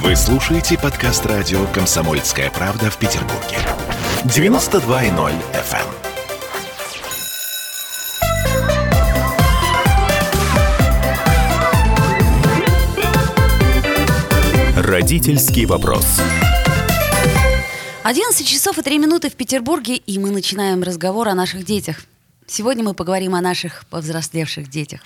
Вы слушаете подкаст радио «Комсомольская правда» в Петербурге. 92.0 FM. Родительский вопрос. 11 часов и 3 минуты в Петербурге, и мы начинаем разговор о наших детях. Сегодня мы поговорим о наших повзрослевших детях.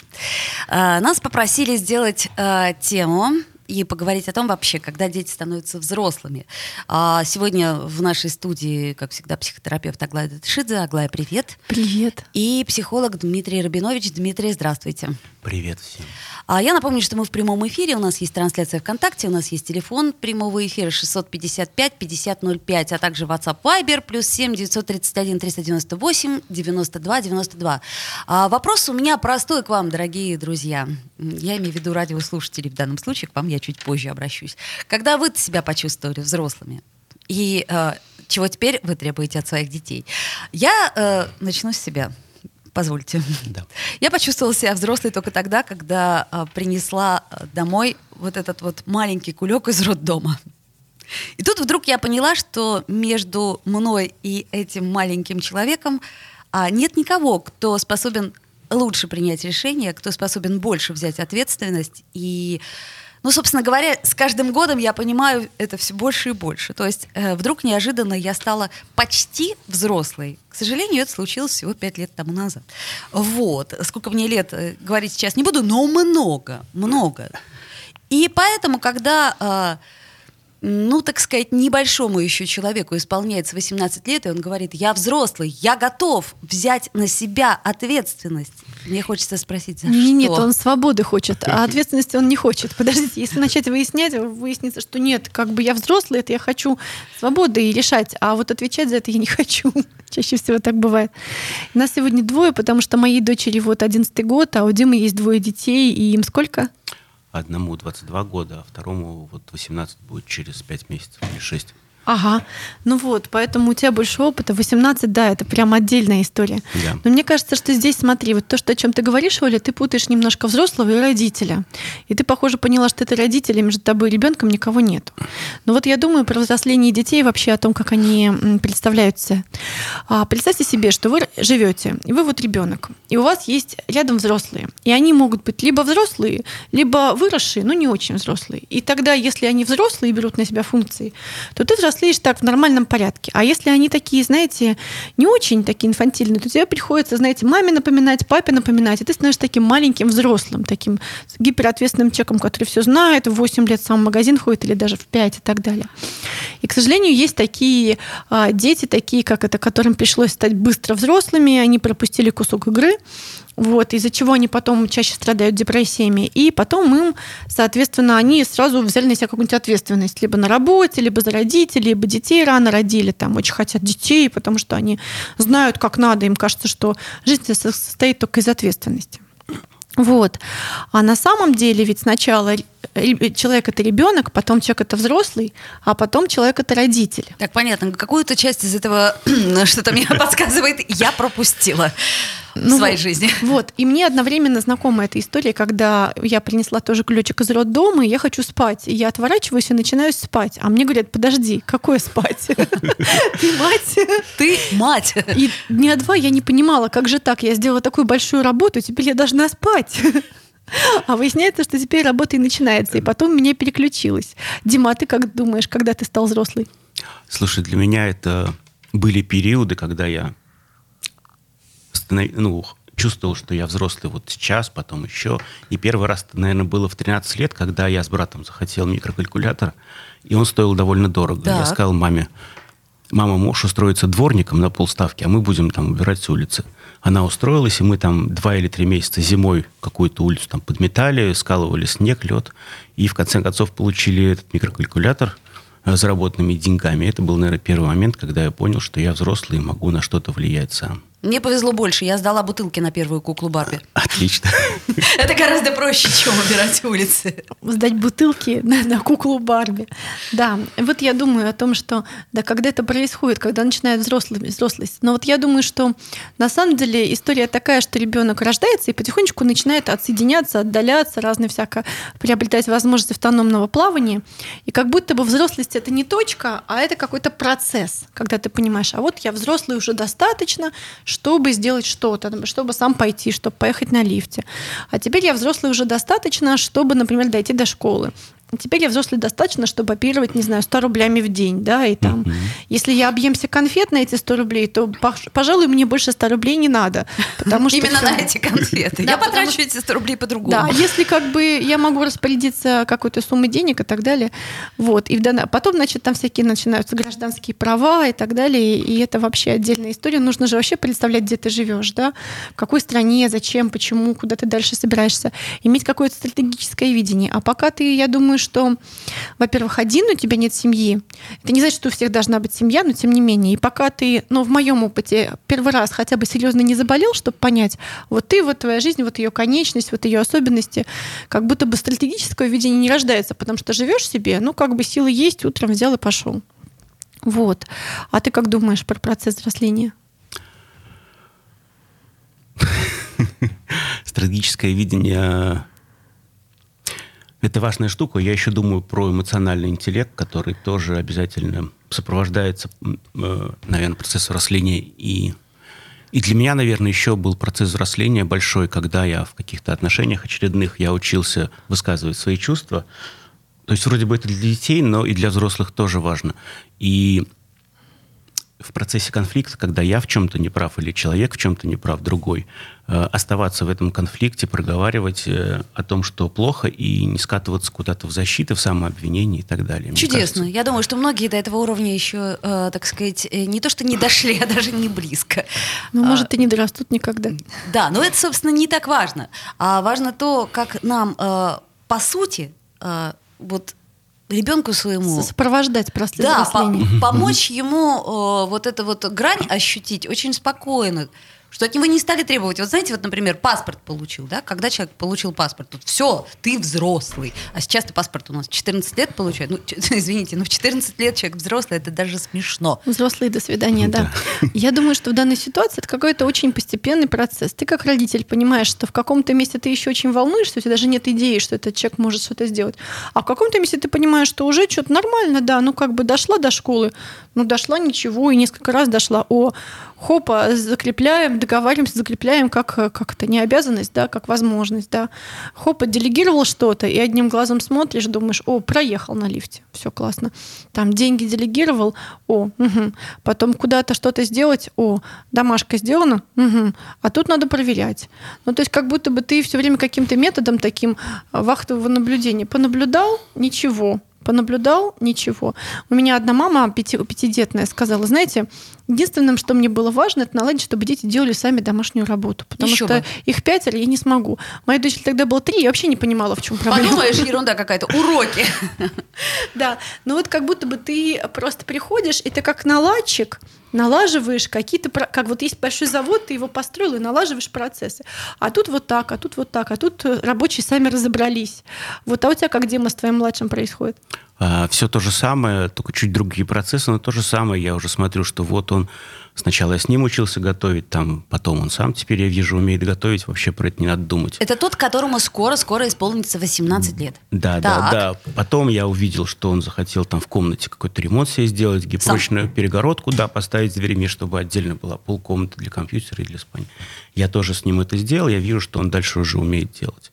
А, нас попросили сделать а, тему и поговорить о том вообще, когда дети становятся взрослыми. А сегодня в нашей студии, как всегда, психотерапевт Аглая Датышидзе. Аглая, привет. Привет. И психолог Дмитрий Рабинович. Дмитрий, здравствуйте. Привет всем. А я напомню, что мы в прямом эфире. У нас есть трансляция ВКонтакте, у нас есть телефон прямого эфира 655-5005, а также WhatsApp Viber плюс 7 931 398 92 92. А вопрос у меня простой к вам, дорогие друзья. Я имею в виду радиослушателей в данном случае, к вам я чуть позже обращусь. Когда вы себя почувствовали взрослыми? И э, чего теперь вы требуете от своих детей? Я э, начну с себя позвольте. Да. Я почувствовала себя взрослой только тогда, когда а, принесла а, домой вот этот вот маленький кулек из роддома. И тут вдруг я поняла, что между мной и этим маленьким человеком а, нет никого, кто способен лучше принять решение, кто способен больше взять ответственность и ну, собственно говоря, с каждым годом я понимаю это все больше и больше. То есть э, вдруг неожиданно я стала почти взрослой. К сожалению, это случилось всего пять лет тому назад. Вот. Сколько мне лет э, говорить сейчас не буду, но много, много. И поэтому, когда э, ну, так сказать, небольшому еще человеку исполняется 18 лет, и он говорит, я взрослый, я готов взять на себя ответственность. Мне хочется спросить, за нет, что? Нет, он свободы хочет, а ответственности он не хочет. Подождите, если начать выяснять, выяснится, что нет, как бы я взрослый, это я хочу свободы и решать, а вот отвечать за это я не хочу. Чаще всего так бывает. Нас сегодня двое, потому что моей дочери вот 11 год, а у Димы есть двое детей, и им сколько? Одному 22 года, а второму вот 18 будет через 5 месяцев или 6. Ага. Ну вот, поэтому у тебя больше опыта. 18, да, это прям отдельная история. Да. Но мне кажется, что здесь, смотри, вот то, что, о чем ты говоришь, Оля, ты путаешь немножко взрослого и родителя. И ты, похоже, поняла, что это родители, между тобой и ребенком никого нет. Но вот я думаю про взросление детей вообще, о том, как они представляются. А, представьте себе, что вы живете, и вы вот ребенок, и у вас есть рядом взрослые. И они могут быть либо взрослые, либо выросшие, но не очень взрослые. И тогда, если они взрослые и берут на себя функции, то ты взрослый взрослеешь так в нормальном порядке. А если они такие, знаете, не очень такие инфантильные, то тебе приходится, знаете, маме напоминать, папе напоминать, и ты становишься таким маленьким взрослым, таким гиперответственным человеком, который все знает, в 8 лет сам в магазин ходит или даже в 5 и так далее. И, к сожалению, есть такие а, дети, такие, как это, которым пришлось стать быстро взрослыми, они пропустили кусок игры, вот, из-за чего они потом чаще страдают депрессиями. И потом им, соответственно, они сразу взяли на себя какую-нибудь ответственность либо на работе, либо за родителей, либо детей рано родили, там очень хотят детей, потому что они знают, как надо, им кажется, что жизнь состоит только из ответственности. Вот. А на самом деле ведь сначала человек это ребенок, потом человек это взрослый, а потом человек это родитель. Так, понятно. Какую-то часть из этого, что-то мне подсказывает, я пропустила ну, в своей жизни. Вот. И мне одновременно знакома эта история, когда я принесла тоже ключик из роддома, и я хочу спать. И я отворачиваюсь и начинаю спать. А мне говорят, подожди, какое спать? Ты мать. Ты мать. И дня два я не понимала, как же так? Я сделала такую большую работу, теперь я должна спать. А выясняется, что теперь работа и начинается. И потом меня переключилась. Дима, а ты как думаешь, когда ты стал взрослый? Слушай, для меня это были периоды, когда я ну, чувствовал, что я взрослый вот сейчас, потом еще. И первый раз, наверное, было в 13 лет, когда я с братом захотел микрокалькулятор, и он стоил довольно дорого. Так. Я сказал маме, мама, можешь устроиться дворником на полставки, а мы будем там убирать с улицы. Она устроилась, и мы там два или три месяца зимой какую-то улицу там подметали, скалывали снег, лед, и в конце концов получили этот микрокалькулятор э, заработанными деньгами. Это был, наверное, первый момент, когда я понял, что я взрослый и могу на что-то влиять сам. Мне повезло больше. Я сдала бутылки на первую куклу Барби. Отлично. Это гораздо проще, чем убирать улицы. Сдать бутылки на, на куклу Барби. Да, вот я думаю о том, что да, когда это происходит, когда начинает взрослый, взрослость. Но вот я думаю, что на самом деле история такая, что ребенок рождается и потихонечку начинает отсоединяться, отдаляться, разные всяко приобретать возможность автономного плавания. И как будто бы взрослость это не точка, а это какой-то процесс, когда ты понимаешь, а вот я взрослый уже достаточно, чтобы сделать что-то, чтобы сам пойти, чтобы поехать на лифте. А теперь я взрослый уже достаточно, чтобы, например, дойти до школы. Теперь я взрослый достаточно, чтобы оперировать, не знаю, 100 рублями в день, да, и там, uh-huh. если я объемся конфет на эти 100 рублей, то, пожалуй, мне больше 100 рублей не надо, потому что... Именно на эти конфеты. Я потрачу эти 100 рублей по-другому. Да, если как бы я могу распорядиться какой-то суммой денег и так далее, вот, и потом, значит, там всякие начинаются гражданские права и так далее, и это вообще отдельная история. Нужно же вообще представлять, где ты живешь, да, в какой стране, зачем, почему, куда ты дальше собираешься, иметь какое-то стратегическое видение. А пока ты, я думаю, думаю, что, во-первых, один у тебя нет семьи. Это не значит, что у всех должна быть семья, но тем не менее. И пока ты, ну, в моем опыте, первый раз хотя бы серьезно не заболел, чтобы понять, вот ты, вот твоя жизнь, вот ее конечность, вот ее особенности, как будто бы стратегическое видение не рождается, потому что живешь себе, ну, как бы силы есть, утром взял и пошел. Вот. А ты как думаешь про процесс взросления? Стратегическое видение это важная штука. Я еще думаю про эмоциональный интеллект, который тоже обязательно сопровождается, э, наверное, процессом взросления. И, и для меня, наверное, еще был процесс взросления большой, когда я в каких-то отношениях очередных я учился высказывать свои чувства. То есть вроде бы это для детей, но и для взрослых тоже важно. И в процессе конфликта, когда я в чем-то не прав или человек в чем-то не прав, другой, э, оставаться в этом конфликте, проговаривать э, о том, что плохо, и не скатываться куда-то в защиту, в самообвинение и так далее. Чудесно. Я думаю, что многие до этого уровня еще, э, так сказать, не то что не дошли, а даже не близко. Ну, может, и не дорастут никогда. Да, но это, собственно, не так важно. А важно то, как нам, по сути, вот ребенку своему. Сопровождать просто да, по помочь ему э, вот эту вот грань ощутить очень спокойно что от него не стали требовать. Вот знаете, вот, например, паспорт получил, да, когда человек получил паспорт, тут все, ты взрослый, а сейчас ты паспорт у нас 14 лет получает, ну, извините, но в 14 лет человек взрослый, это даже смешно. Взрослый, до свидания, да. да. Я думаю, что в данной ситуации это какой-то очень постепенный процесс. Ты как родитель понимаешь, что в каком-то месте ты еще очень волнуешься, у тебя даже нет идеи, что этот человек может что-то сделать, а в каком-то месте ты понимаешь, что уже что-то нормально, да, ну как бы дошла до школы, ну дошла ничего, и несколько раз дошла, о, хопа, закрепляем, договариваемся, закрепляем как, как это не обязанность, да, как возможность, да. Хопа, делегировал что-то, и одним глазом смотришь, думаешь, о, проехал на лифте, все классно. Там деньги делегировал, о, угу. потом куда-то что-то сделать, о, домашка сделана, угу. а тут надо проверять. Ну, то есть как будто бы ты все время каким-то методом таким вахтового наблюдения понаблюдал, ничего, понаблюдал, ничего. У меня одна мама пяти, пятидетная сказала, знаете, единственным, что мне было важно, это наладить, чтобы дети делали сами домашнюю работу, потому Еще что бы. их пятеро я не смогу. Моя дочь тогда была три, я вообще не понимала, в чем проблема. Подумаешь, ерунда какая-то, уроки. Да, но вот как будто бы ты просто приходишь, и ты как наладчик, налаживаешь какие-то, как вот есть большой завод, ты его построил и налаживаешь процессы. А тут вот так, а тут вот так, а тут рабочие сами разобрались. Вот, а у тебя как, Дима, с твоим младшим происходит? А, все то же самое, только чуть другие процессы, но то же самое. Я уже смотрю, что вот он Сначала я с ним учился готовить, там, потом он сам теперь, я вижу, умеет готовить, вообще про это не надо думать. Это тот, которому скоро-скоро исполнится 18 лет. Да, так. да, да. Потом я увидел, что он захотел там в комнате какой-то ремонт себе сделать, гипрочную перегородку, да, поставить с дверями, чтобы отдельно была полкомнаты для компьютера и для спальни. Я тоже с ним это сделал, я вижу, что он дальше уже умеет делать.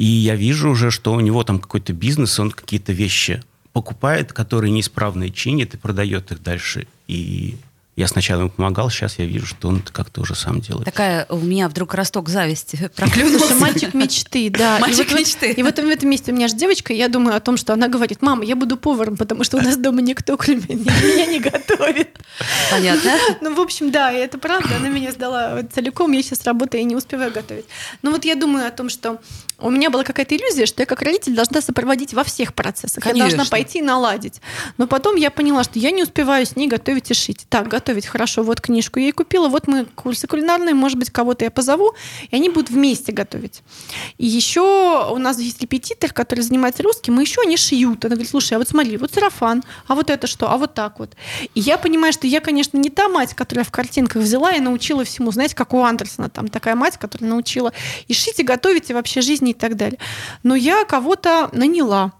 И я вижу уже, что у него там какой-то бизнес, он какие-то вещи покупает, которые неисправные чинит и продает их дальше. И я сначала ему помогал, сейчас я вижу, что он как-то уже сам делает. Такая у меня вдруг росток зависти проклюнулся. Мальчик мечты, да. Мальчик и мечты. И вот в этом месте у меня же девочка, я думаю о том, что она говорит, мама, я буду поваром, потому что у нас дома никто, кроме меня, не готовит. Понятно. Ну, в общем, да, это правда. Она меня сдала целиком, я сейчас работаю и не успеваю готовить. Но вот я думаю о том, что у меня была какая-то иллюзия, что я как родитель должна сопроводить во всех процессах. Конечно. Я должна пойти и наладить. Но потом я поняла, что я не успеваю с ней готовить и шить. Так, готовить хорошо, вот книжку я ей купила, вот мы курсы кулинарные, может быть, кого-то я позову, и они будут вместе готовить. И еще у нас есть репетитор, который занимается русским, и еще они шьют. Она говорит, слушай, а вот смотри, вот сарафан, а вот это что, а вот так вот. И я понимаю, что я, конечно, не та мать, которая в картинках взяла и научила всему. Знаете, как у Андерсона, там такая мать, которая научила и шить, и готовить, и вообще жизни и так далее. Но я кого-то наняла.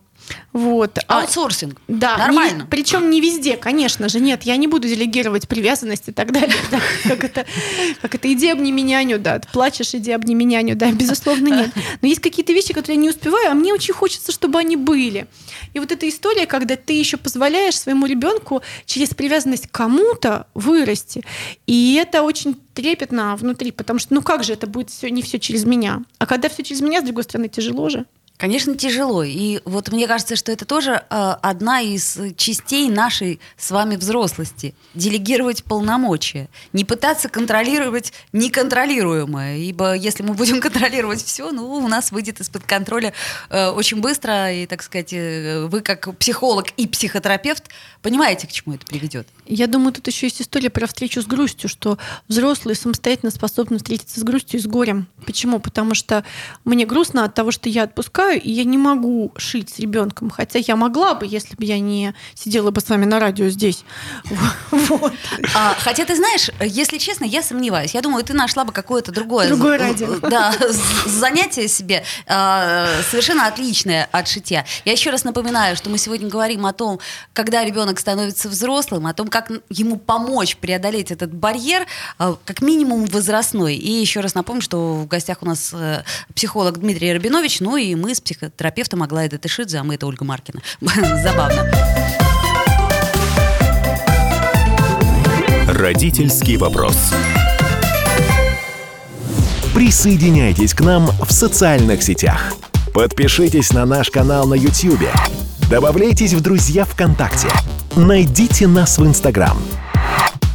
Вот. А Аутсорсинг. А, да, нормально. Не, причем не везде, конечно же. Нет, я не буду делегировать привязанность и так далее. Да, как это, как это, иди обними няню, да. Плачешь, иди обними няню, да. Безусловно, нет. Но есть какие-то вещи, которые я не успеваю, а мне очень хочется, чтобы они были. И вот эта история, когда ты еще позволяешь своему ребенку через привязанность к кому-то вырасти. И это очень трепетно внутри, потому что, ну как же это будет все, не все через меня. А когда все через меня, с другой стороны, тяжело же. Конечно, тяжело. И вот мне кажется, что это тоже э, одна из частей нашей с вами взрослости. Делегировать полномочия. Не пытаться контролировать неконтролируемое. Ибо если мы будем контролировать все, ну, у нас выйдет из-под контроля э, очень быстро. И, так сказать, э, вы как психолог и психотерапевт понимаете, к чему это приведет. Я думаю, тут еще есть история про встречу с грустью, что взрослые самостоятельно способны встретиться с грустью и с горем. Почему? Потому что мне грустно от того, что я отпускаю отдыхаю, и я не могу шить с ребенком. Хотя я могла бы, если бы я не сидела бы с вами на радио здесь. Вот. А, хотя ты знаешь, если честно, я сомневаюсь. Я думаю, ты нашла бы какое-то другое, другое радио. Да, занятие себе а, совершенно отличное от шитья. Я еще раз напоминаю, что мы сегодня говорим о том, когда ребенок становится взрослым, о том, как ему помочь преодолеть этот барьер, а, как минимум возрастной. И еще раз напомню, что в гостях у нас э, психолог Дмитрий Рабинович, ну и мы с психотерапевтом Аглая Датышидзе, а мы это Ольга Маркина. Забавно. Родительский вопрос. Присоединяйтесь к нам в социальных сетях. Подпишитесь на наш канал на YouTube. Добавляйтесь в друзья ВКонтакте. Найдите нас в Инстаграм.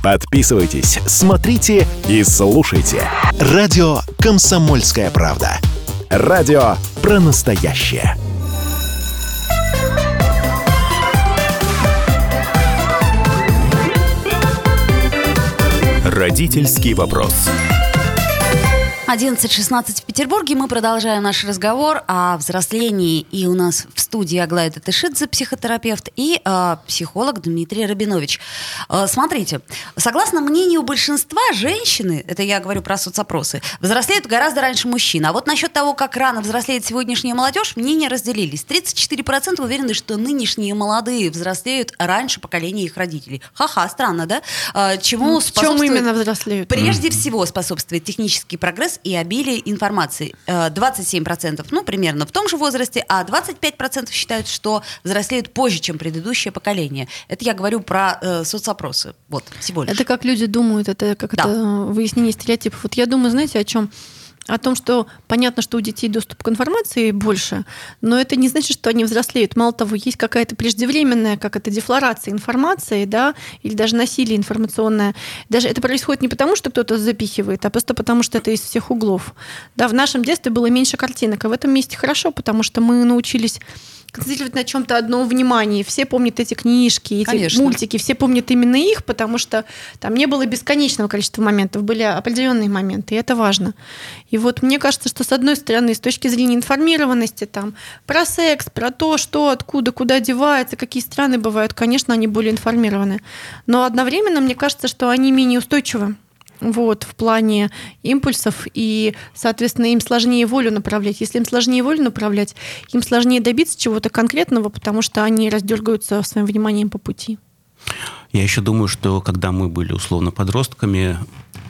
Подписывайтесь, смотрите и слушайте. Радио «Комсомольская правда». Радио про настоящее. Родительский вопрос. 11.16 в Петербурге. Мы продолжаем наш разговор о взрослении. И у нас в студии Аглая Татышидзе, психотерапевт, и э, психолог Дмитрий Рабинович. Э, смотрите, согласно мнению большинства, женщины, это я говорю про соцопросы, взрослеют гораздо раньше мужчин. А вот насчет того, как рано взрослеет сегодняшняя молодежь, мнения разделились. 34% уверены, что нынешние молодые взрослеют раньше поколения их родителей. Ха-ха, странно, да? Э, чему в чем именно взрослеют? Прежде всего способствует технический прогресс и обилие информации. 27%, э, ну, примерно в том же возрасте, а 25% считают, что взрослеют позже, чем предыдущее поколение. Это я говорю про э, соцопросы. Вот, всего лишь. Это как люди думают, это как да. это выяснение стереотипов. Вот я думаю, знаете, о чем? О том, что понятно, что у детей доступ к информации больше, но это не значит, что они взрослеют. Мало того, есть какая-то преждевременная, как это, дефлорация информации, да, или даже насилие информационное. Даже это происходит не потому, что кто-то запихивает, а просто потому, что это из всех углов. Да, в нашем детстве было меньше картинок, а в этом месте хорошо, потому что мы научились концентрировать на чем-то одном внимании. Все помнят эти книжки, эти Конечно. мультики, все помнят именно их, потому что там не было бесконечного количества моментов, были определенные моменты, и это важно. И вот мне кажется, что с одной стороны, с точки зрения информированности там про секс, про то, что, откуда, куда девается, какие страны бывают, конечно, они более информированы. Но одновременно мне кажется, что они менее устойчивы вот, в плане импульсов, и, соответственно, им сложнее волю направлять. Если им сложнее волю направлять, им сложнее добиться чего-то конкретного, потому что они раздергаются своим вниманием по пути. Я еще думаю, что когда мы были условно подростками,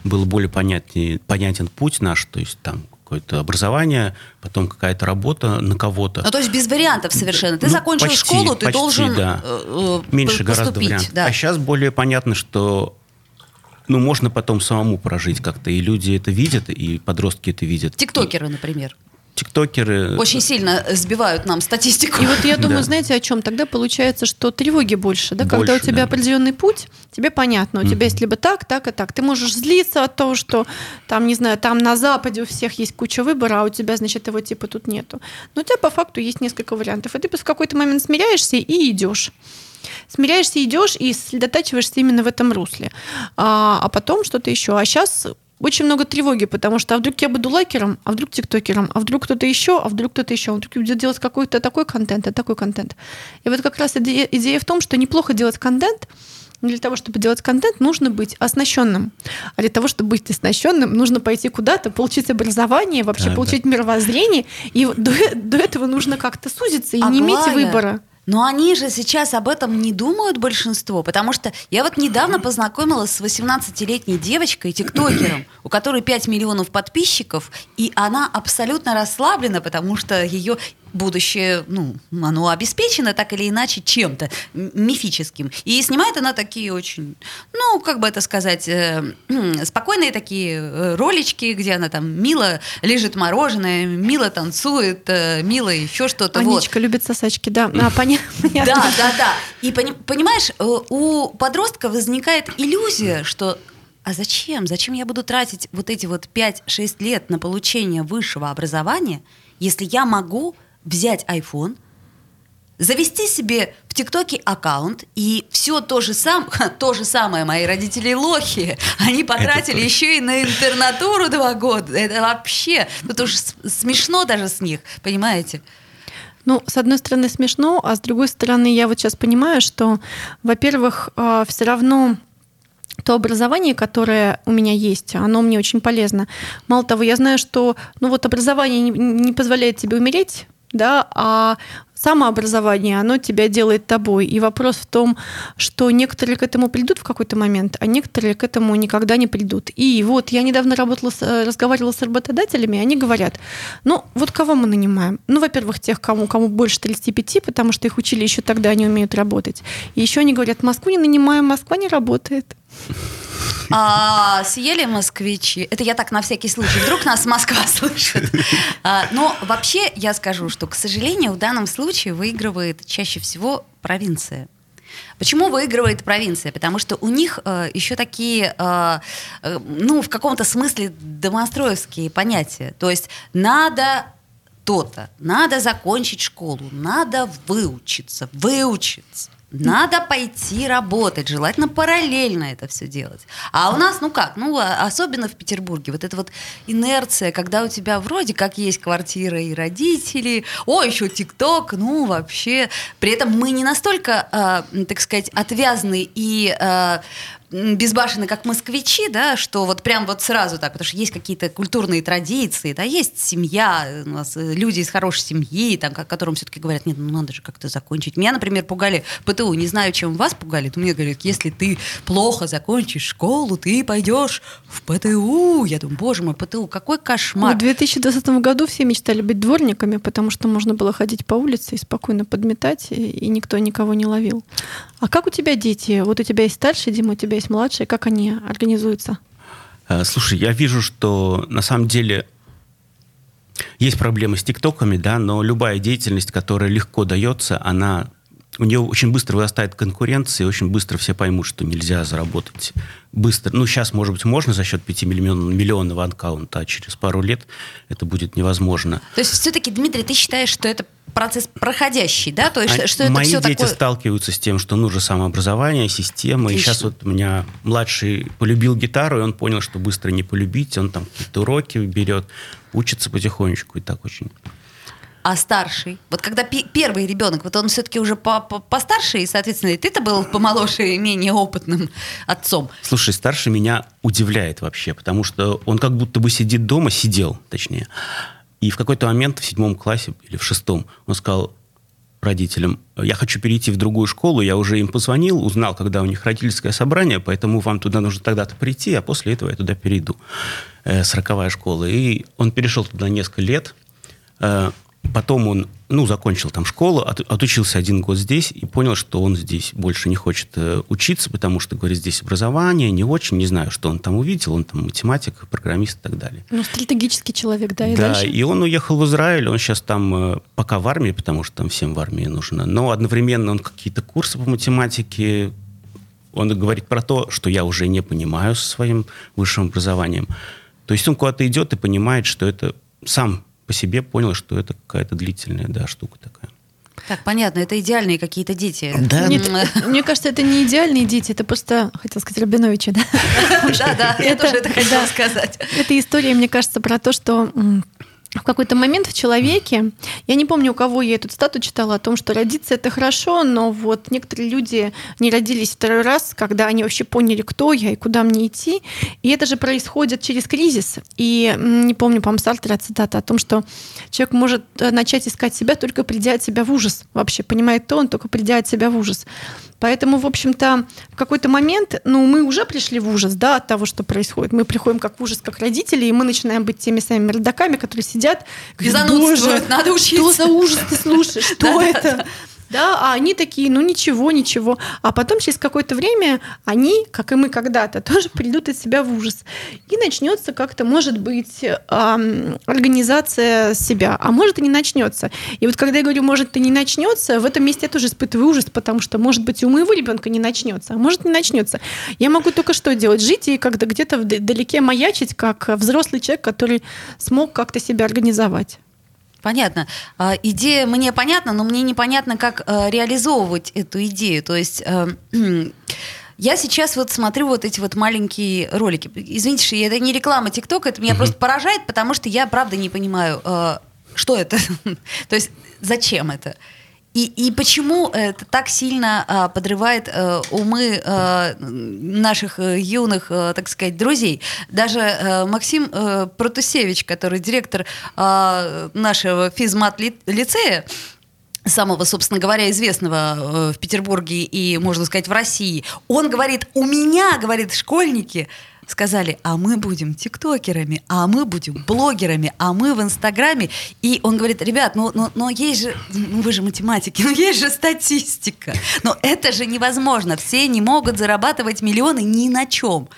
был более понятнее, понятен путь наш, то есть там какое-то образование, потом какая-то работа на кого-то. Ну, то есть без вариантов совершенно. Ты ну, закончил почти, школу, ты почти, должен да. э, э Меньше поступить, гораздо вариантов. Да. А сейчас более понятно, что ну, можно потом самому прожить как-то. И люди это видят, и подростки это видят. Тиктокеры, например. тиктокеры... Очень сильно сбивают нам статистику. И вот я думаю, да. знаете, о чем? Тогда получается, что тревоги больше, да? Больше, Когда у тебя да. определенный путь, тебе понятно, у mm-hmm. тебя есть либо так, так и так. Ты можешь злиться от того, что там, не знаю, там на Западе у всех есть куча выбора, а у тебя, значит, его типа тут нету. Но у тебя по факту есть несколько вариантов. И ты в какой-то момент смиряешься и идешь смиряешься, идешь и сосредотачиваешься именно в этом русле. А, а потом что-то еще. А сейчас очень много тревоги, потому что а вдруг я буду лайкером, а вдруг тиктокером, а вдруг кто-то еще, а вдруг кто-то еще, а вдруг будет делать какой-то такой контент, а такой контент. И вот как раз идея, идея в том, что неплохо делать контент, для того, чтобы делать контент, нужно быть оснащенным. А для того, чтобы быть оснащенным, нужно пойти куда-то, получить образование, вообще да, получить да. мировоззрение. И до, до этого нужно как-то сузиться и а не иметь выбора. Но они же сейчас об этом не думают большинство, потому что я вот недавно познакомилась с 18-летней девочкой, тиктокером, у которой 5 миллионов подписчиков, и она абсолютно расслаблена, потому что ее будущее, ну, оно обеспечено так или иначе чем-то мифическим. И снимает она такие очень, ну, как бы это сказать, э, спокойные такие э, ролички, где она там мило лежит мороженое, мило танцует, э, мило еще что-то. Анечка вот. любит сосачки, да. А, понятно. Да, да, да. И понимаешь, э, у подростка возникает иллюзия, что а зачем? Зачем я буду тратить вот эти вот 5-6 лет на получение высшего образования, если я могу взять iPhone, завести себе в ТикТоке аккаунт, и все то же, сам, то же самое мои родители лохи. Они потратили еще и на интернатуру два года. Это вообще, это уже смешно даже с них, понимаете? Ну, с одной стороны смешно, а с другой стороны я вот сейчас понимаю, что, во-первых, а, все равно то образование, которое у меня есть, оно мне очень полезно. Мало того, я знаю, что ну вот образование не, не позволяет тебе умереть, да, а самообразование, оно тебя делает тобой. И вопрос в том, что некоторые к этому придут в какой-то момент, а некоторые к этому никогда не придут. И вот я недавно работала, с, э, разговаривала с работодателями, они говорят, ну вот кого мы нанимаем? Ну, во-первых, тех, кому, кому больше 35, потому что их учили еще тогда, они умеют работать. И еще они говорят, Москву не нанимаем, Москва не работает. А, съели москвичи. Это я так на всякий случай. Вдруг нас Москва слышит. А, но вообще я скажу, что, к сожалению, в данном случае выигрывает чаще всего провинция. Почему выигрывает провинция? Потому что у них э, еще такие, э, э, ну, в каком-то смысле домостроевские понятия. То есть надо то-то, надо закончить школу, надо выучиться, выучиться. Надо пойти работать, желательно параллельно это все делать. А у нас, ну как, ну а, особенно в Петербурге, вот эта вот инерция, когда у тебя вроде как есть квартира и родители, о, еще ТикТок, ну вообще. При этом мы не настолько, э, так сказать, отвязны и э, безбашенны, как москвичи, да, что вот прям вот сразу так, потому что есть какие-то культурные традиции, да, есть семья, у нас э, люди из хорошей семьи, там, которым все-таки говорят, нет, ну надо же как-то закончить. Меня, например, пугали ПТУ, не знаю, чем вас пугали, то мне говорят, если ты плохо закончишь школу, ты пойдешь в ПТУ. Я думаю, боже мой, ПТУ, какой кошмар. В 2020 году все мечтали быть дворниками, потому что можно было ходить по улице и спокойно подметать, и никто никого не ловил. А как у тебя дети? Вот у тебя есть старший Дима, у тебя есть младший. Как они организуются? Э, слушай, я вижу, что на самом деле есть проблемы с тиктоками, да, но любая деятельность, которая легко дается, она у нее очень быстро вырастает конкуренция, и очень быстро все поймут, что нельзя заработать быстро. Ну, сейчас, может быть, можно за счет 5 миллион, миллионного аккаунта, а через пару лет это будет невозможно. То есть все-таки, Дмитрий, ты считаешь, что это процесс проходящий, да? То есть, а что это мои все дети такое... сталкиваются с тем, что нужно самообразование, система. Отлично. И сейчас вот у меня младший полюбил гитару, и он понял, что быстро не полюбить. Он там какие-то уроки берет, учится потихонечку, и так очень а старший? Вот когда первый ребенок, вот он все-таки уже по -по постарше, и, соответственно, и ты-то был помоложе и менее опытным отцом. Слушай, старший меня удивляет вообще, потому что он как будто бы сидит дома, сидел, точнее. И в какой-то момент в седьмом классе или в шестом он сказал родителям, я хочу перейти в другую школу, я уже им позвонил, узнал, когда у них родительское собрание, поэтому вам туда нужно тогда-то прийти, а после этого я туда перейду. Э, сороковая школа. И он перешел туда несколько лет, э, Потом он, ну, закончил там школу, от, отучился один год здесь и понял, что он здесь больше не хочет э, учиться, потому что, говорит, здесь образование не очень, не знаю, что он там увидел, он там математик, программист и так далее. Ну, стратегический человек, да, и Да, дальше? и он уехал в Израиль, он сейчас там э, пока в армии, потому что там всем в армии нужно, но одновременно он какие-то курсы по математике, он говорит про то, что я уже не понимаю со своим высшим образованием. То есть он куда-то идет и понимает, что это сам по себе понял, что это какая-то длительная да, штука такая. Так, понятно, это идеальные какие-то дети. Да. Нет, мне кажется, это не идеальные дети, это просто, хотел сказать, Рабиновичи, да? Да, да, я тоже это хотела сказать. Эта история, мне кажется, про то, что в какой-то момент в человеке, я не помню, у кого я эту стату читала, о том, что родиться это хорошо, но вот некоторые люди не родились второй раз, когда они вообще поняли, кто я и куда мне идти. И это же происходит через кризис. И не помню, по-моему, Сартера цитата о том, что человек может э, начать искать себя, только придя от себя в ужас. Вообще понимает то, он только придя от себя в ужас. Поэтому, в общем-то, в какой-то момент, ну, мы уже пришли в ужас, да, от того, что происходит. Мы приходим как в ужас, как родители, и мы начинаем быть теми самыми родаками, которые сидят, говорят, боже, надо учиться. Что за ужас ты слушаешь? Что это? Да, а они такие, ну ничего, ничего. А потом через какое-то время они, как и мы когда-то, тоже придут от себя в ужас. И начнется как-то, может быть, эм, организация себя, а может и не начнется. И вот когда я говорю, может и не начнется, в этом месте я тоже испытываю ужас, потому что, может быть, и у моего ребенка не начнется, а может не начнется. Я могу только что делать? Жить и как-то где-то вдалеке маячить, как взрослый человек, который смог как-то себя организовать. Понятно. А, идея мне понятна, но мне непонятно, как а, реализовывать эту идею. То есть а, я сейчас вот смотрю вот эти вот маленькие ролики. Извините, что это не реклама ТикТока, это меня угу. просто поражает, потому что я правда не понимаю, что это. То есть зачем это? И, и почему это так сильно а, подрывает а, умы а, наших а, юных, так сказать, друзей? Даже Максим Протусевич, который директор а, нашего физмат-лицея, самого, собственно говоря, известного в Петербурге и, можно сказать, в России, он говорит, у меня, говорит, школьники сказали, а мы будем тиктокерами, а мы будем блогерами, а мы в Инстаграме. И он говорит, ребят, ну, ну, но есть же, ну вы же математики, ну есть же статистика. Но это же невозможно. Все не могут зарабатывать миллионы ни на чем.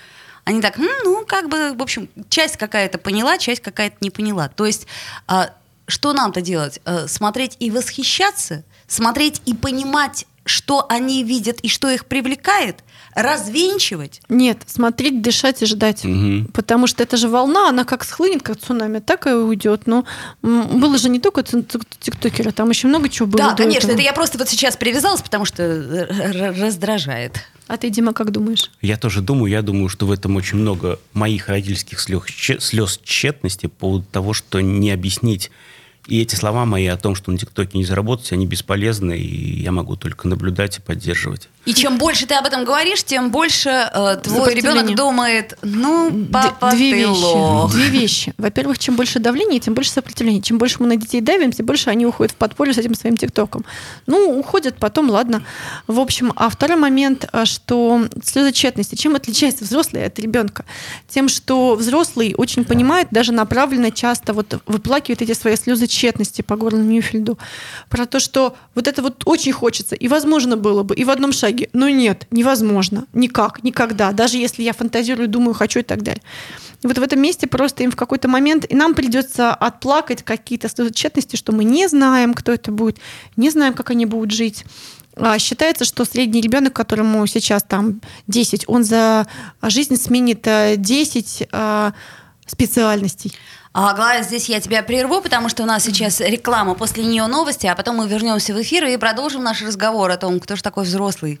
Они так, ну, как бы, в общем, часть какая-то поняла, часть какая-то не поняла. То есть, а, что нам-то делать? А, смотреть и восхищаться? Смотреть и понимать, что они видят и что их привлекает? развенчивать? Нет, смотреть, дышать и ждать. Угу. Потому что это же волна, она как схлынет, как цунами, так и уйдет. Но было же не только тиктокеры, там еще много чего было. Да, конечно, этого. это я просто вот сейчас привязалась, потому что раздражает. А ты, Дима, как думаешь? Я тоже думаю, я думаю, что в этом очень много моих родительских слез, слез тщетности по поводу того, что не объяснить и эти слова мои о том, что на ТикТоке не заработать, они бесполезны, и я могу только наблюдать и поддерживать. И чем больше ты об этом говоришь, тем больше э, твой ребенок думает, ну, папа, Две ты вещи. лох. Две вещи. Во-первых, чем больше давления, тем больше сопротивления. Чем больше мы на детей давим, тем больше они уходят в подполье с этим своим ТикТоком. Ну, уходят потом, ладно. В общем, а второй момент, а, что слезы тщетности. Чем отличается взрослый от ребенка? Тем, что взрослый очень понимает, даже направленно часто вот выплакивает эти свои слезы тщетности по горлу Ньюфельду. Про то, что вот это вот очень хочется, и возможно было бы, и в одном шаге итоге, ну нет, невозможно, никак, никогда, даже если я фантазирую, думаю, хочу и так далее. И вот в этом месте просто им в какой-то момент, и нам придется отплакать какие-то тщетности, что мы не знаем, кто это будет, не знаем, как они будут жить. А считается, что средний ребенок, которому сейчас там 10, он за жизнь сменит 10 э, а, специальностей. Аглая, здесь я тебя прерву, потому что у нас сейчас реклама, после нее новости, а потом мы вернемся в эфир и продолжим наш разговор о том, кто же такой взрослый.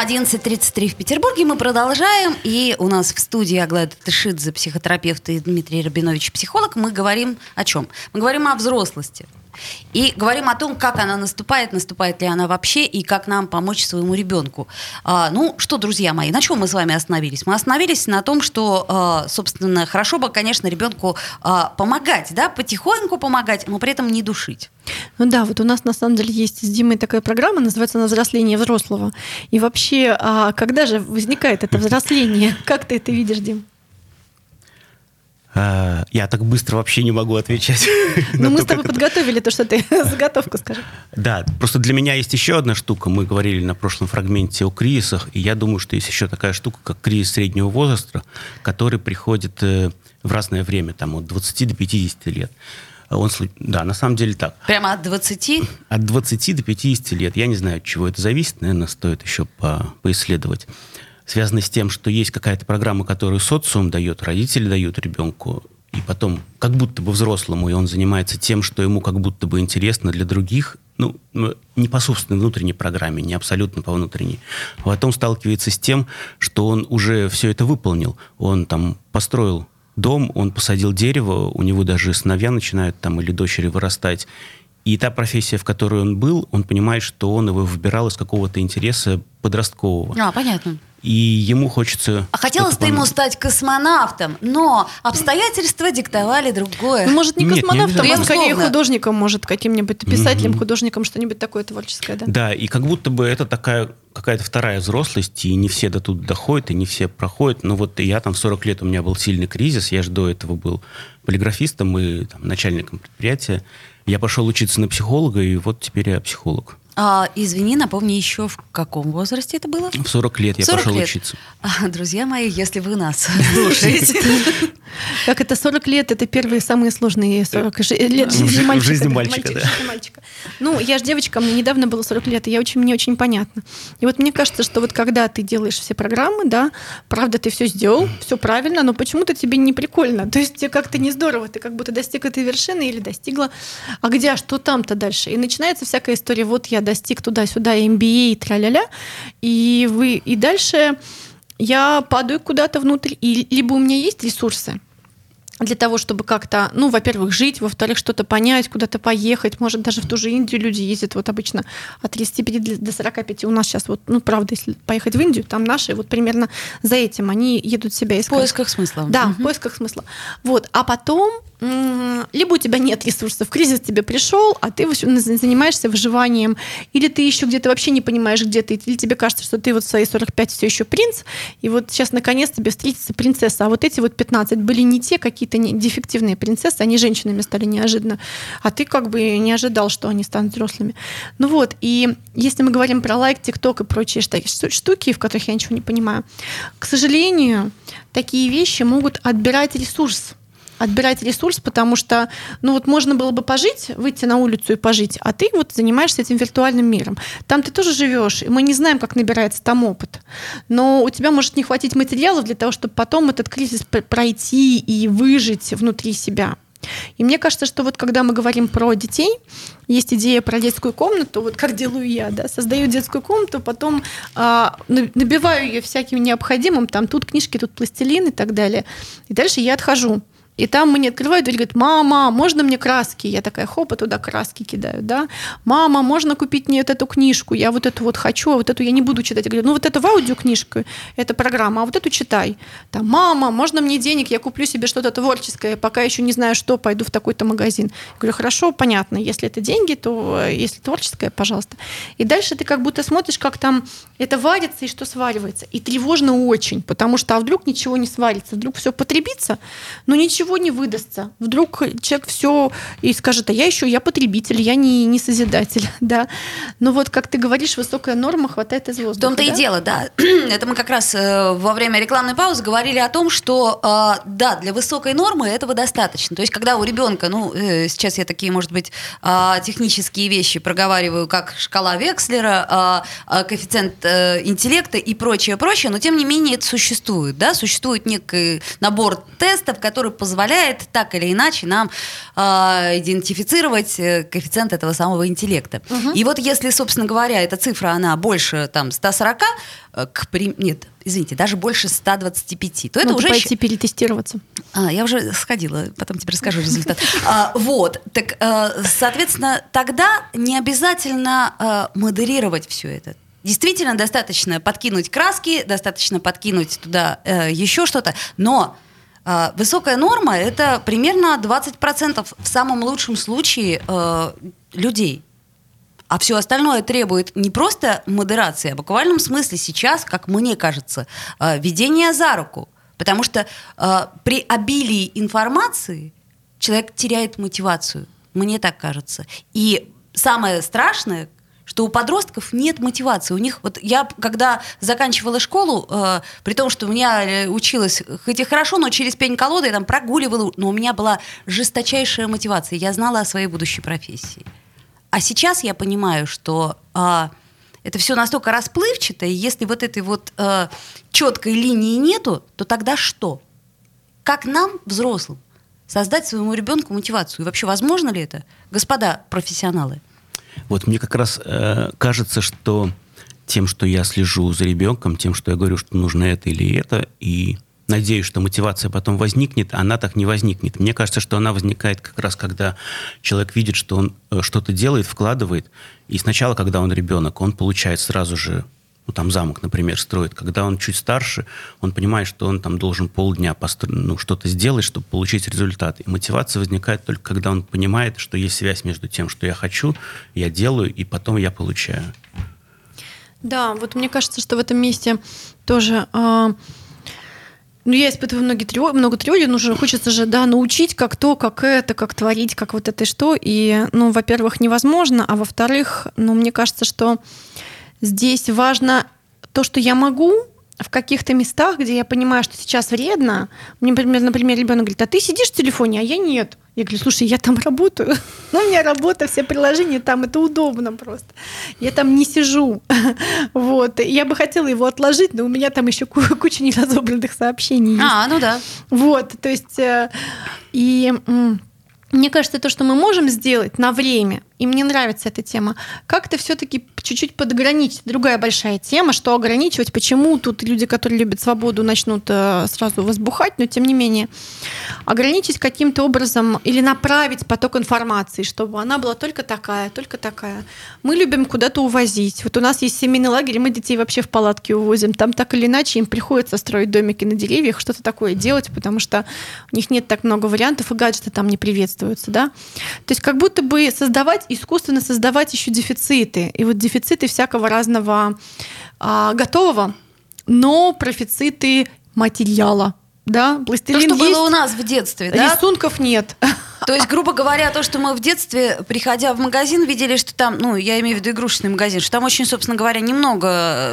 11.33 в Петербурге. Мы продолжаем. И у нас в студии Аглая Тышидзе, психотерапевт, и Дмитрий Рабинович, психолог. Мы говорим о чем? Мы говорим о взрослости. И говорим о том, как она наступает, наступает ли она вообще, и как нам помочь своему ребенку. А, ну что, друзья мои, на чем мы с вами остановились? Мы остановились на том, что, а, собственно, хорошо бы, конечно, ребенку а, помогать, да, потихоньку помогать, но при этом не душить. Ну да, вот у нас на самом деле есть с Димой такая программа, называется «На взросление взрослого». И вообще, а когда же возникает это взросление? Как ты это видишь, Дим? А, я так быстро вообще не могу отвечать. Ну, мы с тобой подготовили то, что ты заготовку скажи. Да, просто для меня есть еще одна штука. Мы говорили на прошлом фрагменте о кризисах, и я думаю, что есть еще такая штука, как кризис среднего возраста, который приходит э, в разное время, там, от 20 до 50 лет. Он, да, на самом деле так. Прямо от 20? От 20 до 50 лет. Я не знаю, от чего это зависит, наверное, стоит еще по поисследовать связаны с тем, что есть какая-то программа, которую социум дает, родители дают ребенку, и потом как будто бы взрослому, и он занимается тем, что ему как будто бы интересно для других, ну, не по собственной внутренней программе, не абсолютно по внутренней. Потом сталкивается с тем, что он уже все это выполнил. Он там построил дом, он посадил дерево, у него даже сыновья начинают там или дочери вырастать. И та профессия, в которой он был, он понимает, что он его выбирал из какого-то интереса подросткового. А, понятно и ему хочется... А хотелось бы ему стать космонавтом, но обстоятельства диктовали другое. Ну, может, не Нет, космонавтом, не а скорее художником, может, каким-нибудь писателем, mm-hmm. художником, что-нибудь такое творческое, да? Да, и как будто бы это такая какая-то вторая взрослость, и не все до тут доходят, и не все проходят. Но вот я там в 40 лет, у меня был сильный кризис, я же до этого был полиграфистом и там, начальником предприятия. Я пошел учиться на психолога, и вот теперь я психолог. А, извини, напомни еще, в каком возрасте это было? В 40 лет я 40 пошел лет. учиться. А, друзья мои, если вы нас слушаете. Как это 40 лет, это первые самые сложные 40 лет жизни мальчика. жизни мальчика. Ну, я же девочка, мне недавно было 40 лет, и я очень, мне очень понятно. И вот мне кажется, что вот когда ты делаешь все программы, да, правда, ты все сделал, все правильно, но почему-то тебе не прикольно. То есть тебе как-то не здорово, ты как будто достиг этой вершины или достигла, а где, а что там-то дальше? И начинается всякая история, вот я достиг туда-сюда MBA и тра-ля-ля, и, вы, и дальше я падаю куда-то внутрь, и либо у меня есть ресурсы, для того, чтобы как-то, ну, во-первых, жить, во-вторых, что-то понять, куда-то поехать, может, даже в ту же Индию люди ездят, вот обычно от 35 до 45 у нас сейчас вот, ну, правда, если поехать в Индию, там наши вот примерно за этим, они едут себя искать. В поисках смысла. Да, угу. в поисках смысла. Вот, а потом либо у тебя нет ресурсов, кризис тебе пришел, а ты занимаешься выживанием, или ты еще где-то вообще не понимаешь, где ты, или тебе кажется, что ты вот в свои 45 все еще принц, и вот сейчас наконец тебе встретится принцесса, а вот эти вот 15 были не те какие-то дефективные принцессы, они женщинами стали неожиданно, а ты как бы не ожидал, что они станут взрослыми. Ну вот, и если мы говорим про лайк, тикток и прочие штуки, в которых я ничего не понимаю, к сожалению, такие вещи могут отбирать ресурс отбирать ресурс, потому что, ну вот можно было бы пожить, выйти на улицу и пожить, а ты вот занимаешься этим виртуальным миром. Там ты тоже живешь, и мы не знаем, как набирается там опыт. Но у тебя может не хватить материалов для того, чтобы потом этот кризис пройти и выжить внутри себя. И мне кажется, что вот когда мы говорим про детей, есть идея про детскую комнату, вот как делаю я, да, создаю детскую комнату, потом а, набиваю ее всяким необходимым, там тут книжки, тут пластилин и так далее. И дальше я отхожу. И там мне открывают дверь, говорят, мама, можно мне краски? Я такая, хопа, туда краски кидаю, да. Мама, можно купить мне вот эту книжку? Я вот эту вот хочу, а вот эту я не буду читать. Я говорю, ну вот это в аудиокнижку, это программа, а вот эту читай. Там, мама, можно мне денег? Я куплю себе что-то творческое, пока еще не знаю что, пойду в такой-то магазин. Я говорю, хорошо, понятно, если это деньги, то э, если творческое, пожалуйста. И дальше ты как будто смотришь, как там это варится и что сваривается. И тревожно очень, потому что а вдруг ничего не сварится, вдруг все потребится, но ничего ничего не выдастся. Вдруг человек все и скажет, а я еще, я потребитель, я не, не созидатель, да. Но вот, как ты говоришь, высокая норма хватает из воздуха. В том-то да? и дело, да. Это мы как раз э, во время рекламной паузы говорили о том, что, э, да, для высокой нормы этого достаточно. То есть, когда у ребенка, ну, э, сейчас я такие, может быть, э, технические вещи проговариваю, как шкала Векслера, э, э, коэффициент интеллекта и прочее, прочее, но тем не менее это существует, да, существует некий набор тестов, который позволяет так или иначе нам э, идентифицировать коэффициент этого самого интеллекта. Угу. И вот если, собственно говоря, эта цифра, она больше там 140, э, к при... нет, извините, даже больше 125, то это Надо уже... пойти перетестироваться. А, я уже сходила, потом тебе расскажу результат. А, вот, так, э, соответственно, тогда не обязательно э, модерировать все это. Действительно, достаточно подкинуть краски, достаточно подкинуть туда э, еще что-то, но высокая норма это примерно 20% в самом лучшем случае э, людей. А все остальное требует не просто модерации, а в буквальном смысле сейчас, как мне кажется, э, ведения за руку. Потому что э, при обилии информации человек теряет мотивацию. Мне так кажется. И самое страшное, что у подростков нет мотивации. У них вот я когда заканчивала школу, э, при том, что у меня училась хоть и хорошо, но через пень колоды я там прогуливала, но у меня была жесточайшая мотивация. Я знала о своей будущей профессии. А сейчас я понимаю, что э, это все настолько расплывчато, и если вот этой вот э, четкой линии нету, то тогда что? Как нам, взрослым, создать своему ребенку мотивацию? И вообще возможно ли это, господа профессионалы? Вот мне как раз э, кажется, что тем, что я слежу за ребенком, тем, что я говорю, что нужно это или это, и надеюсь, что мотивация потом возникнет, она так не возникнет. Мне кажется, что она возникает как раз, когда человек видит, что он э, что-то делает, вкладывает, и сначала, когда он ребенок, он получает сразу же ну, там замок, например, строит. Когда он чуть старше, он понимает, что он там должен полдня постро... ну, что-то сделать, чтобы получить результат. И мотивация возникает только, когда он понимает, что есть связь между тем, что я хочу, я делаю, и потом я получаю. Да, вот мне кажется, что в этом месте тоже... Э ну, я испытываю многие тревоги, много тревоги, ну, же хочется же, да, научить, как то, как это, как творить, как вот это и что. И, ну, во-первых, невозможно, а во-вторых, ну, мне кажется, что Здесь важно то, что я могу в каких-то местах, где я понимаю, что сейчас вредно. Мне, например, например ребенок говорит, а ты сидишь в телефоне, а я нет. Я говорю, слушай, я там работаю. Ну, у меня работа, все приложения там, это удобно просто. Я там не сижу. Вот. Я бы хотела его отложить, но у меня там еще куча неразобранных сообщений есть. А, ну да. Вот, то есть... Э, и мне кажется, то, что мы можем сделать на время, и мне нравится эта тема, как-то все-таки чуть-чуть подограничить. Другая большая тема, что ограничивать, почему тут люди, которые любят свободу, начнут э, сразу возбухать, но тем не менее ограничить каким-то образом или направить поток информации, чтобы она была только такая, только такая. Мы любим куда-то увозить. Вот у нас есть семейный лагерь, мы детей вообще в палатке увозим. Там так или иначе им приходится строить домики на деревьях, что-то такое делать, потому что у них нет так много вариантов, и гаджеты там не приветствуются. Да? То есть как будто бы создавать искусственно создавать еще дефициты. И вот дефициты всякого разного а, готового, но профициты материала. Да, пластилин То, что есть, было у нас в детстве, да? Рисунков нет. То есть, грубо говоря, то, что мы в детстве, приходя в магазин, видели, что там, ну, я имею в виду игрушечный магазин, что там очень, собственно говоря, немного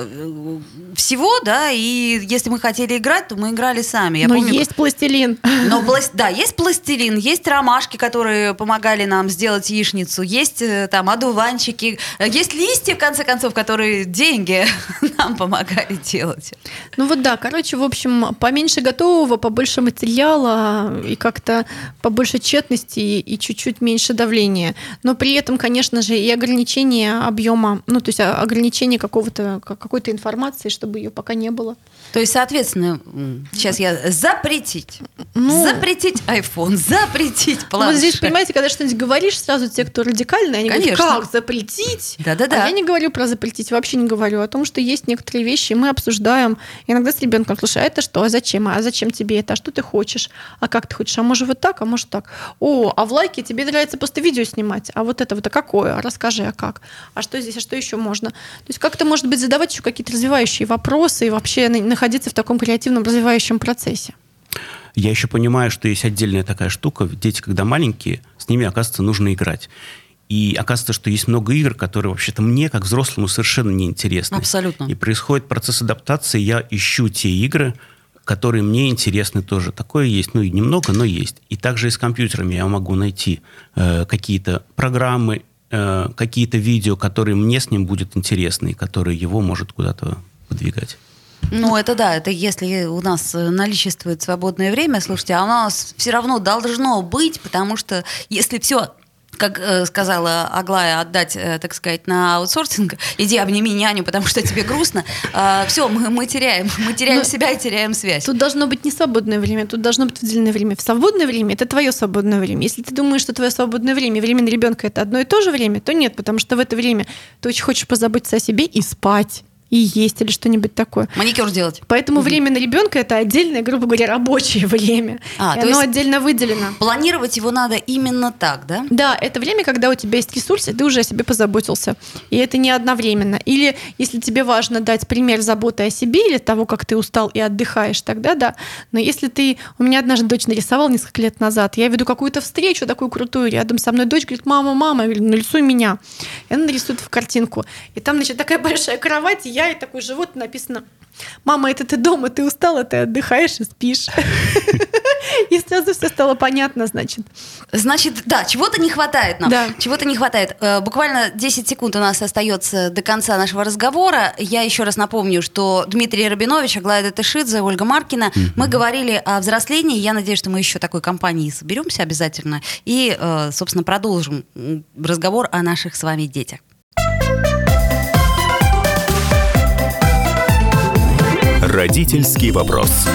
э, всего, да, и если мы хотели играть, то мы играли сами. Я Но помню, есть пластилин. Но, да, есть пластилин, есть ромашки, которые помогали нам сделать яичницу, есть э, там одуванчики, есть листья, в конце концов, которые деньги нам помогали делать. Ну вот да, короче, в общем, поменьше готового, побольше материала и как-то побольше тщетности гибкости и чуть-чуть меньше давления. Но при этом, конечно же, и ограничение объема, ну, то есть ограничение какого-то, какой-то информации, чтобы ее пока не было. То есть, соответственно, сейчас я запретить. Ну, запретить iPhone, запретить планшет. Вот здесь, понимаете, когда что-нибудь говоришь, сразу те, кто радикальные, они Конечно. говорят, как запретить? Да-да-да. А я не говорю про запретить, вообще не говорю о том, что есть некоторые вещи, мы обсуждаем. Иногда с ребенком, слушай, а это что? А зачем? А зачем тебе это? А что ты хочешь? А как ты хочешь? А может вот так? А может так? О, а в лайке тебе нравится просто видео снимать. А вот это вот, а какое? Расскажи, а как? А что здесь? А что еще можно? То есть как-то, может быть, задавать еще какие-то развивающие вопросы и вообще находиться в таком креативном развивающем процессе. я еще понимаю, что есть отдельная такая штука. Дети, когда маленькие, с ними, оказывается, нужно играть. И оказывается, что есть много игр, которые вообще-то мне, как взрослому, совершенно неинтересны. Абсолютно. И происходит процесс адаптации. Я ищу те игры, которые мне интересны тоже. Такое есть, ну и немного, но есть. И также и с компьютерами я могу найти э, какие-то программы, э, какие-то видео, которые мне с ним будут интересны, и которые его может куда-то подвигать. Ну, это да, это если у нас наличествует свободное время, слушайте, а у нас все равно должно быть, потому что если все как э, сказала Аглая, отдать, э, так сказать, на аутсорсинг, иди обними няню, потому что тебе грустно, э, все, мы, мы теряем, мы теряем Но ну, себя и теряем связь. Тут должно быть не свободное время, тут должно быть выделенное время. В свободное время это твое свободное время. Если ты думаешь, что твое свободное время, время на ребенка это одно и то же время, то нет, потому что в это время ты очень хочешь позаботиться о себе и спать и есть или что-нибудь такое. Маникюр делать. Поэтому угу. время на ребенка это отдельное, грубо говоря, рабочее время. А, и то оно есть отдельно выделено. Планировать его надо именно так, да? Да, это время, когда у тебя есть ресурсы, ты уже о себе позаботился. И это не одновременно. Или если тебе важно дать пример заботы о себе или того, как ты устал и отдыхаешь, тогда да. Но если ты... У меня однажды дочь нарисовала несколько лет назад. Я веду какую-то встречу такую крутую. Рядом со мной дочь говорит, мама, мама. Я говорю, нарисуй меня. И она нарисует в картинку. И там, значит, такая большая кровать, я и такой живот написано «Мама, это ты дома, ты устала, ты отдыхаешь и спишь». И сразу все стало понятно, значит. Значит, да, чего-то не хватает нам. Да. Чего-то не хватает. Э, буквально 10 секунд у нас остается до конца нашего разговора. Я еще раз напомню, что Дмитрий Рабинович, Аглая Датышидзе, Ольга Маркина. Mm-hmm. Мы говорили о взрослении. Я надеюсь, что мы еще такой компанией соберемся обязательно. И, э, собственно, продолжим разговор о наших с вами детях. Родительский вопрос.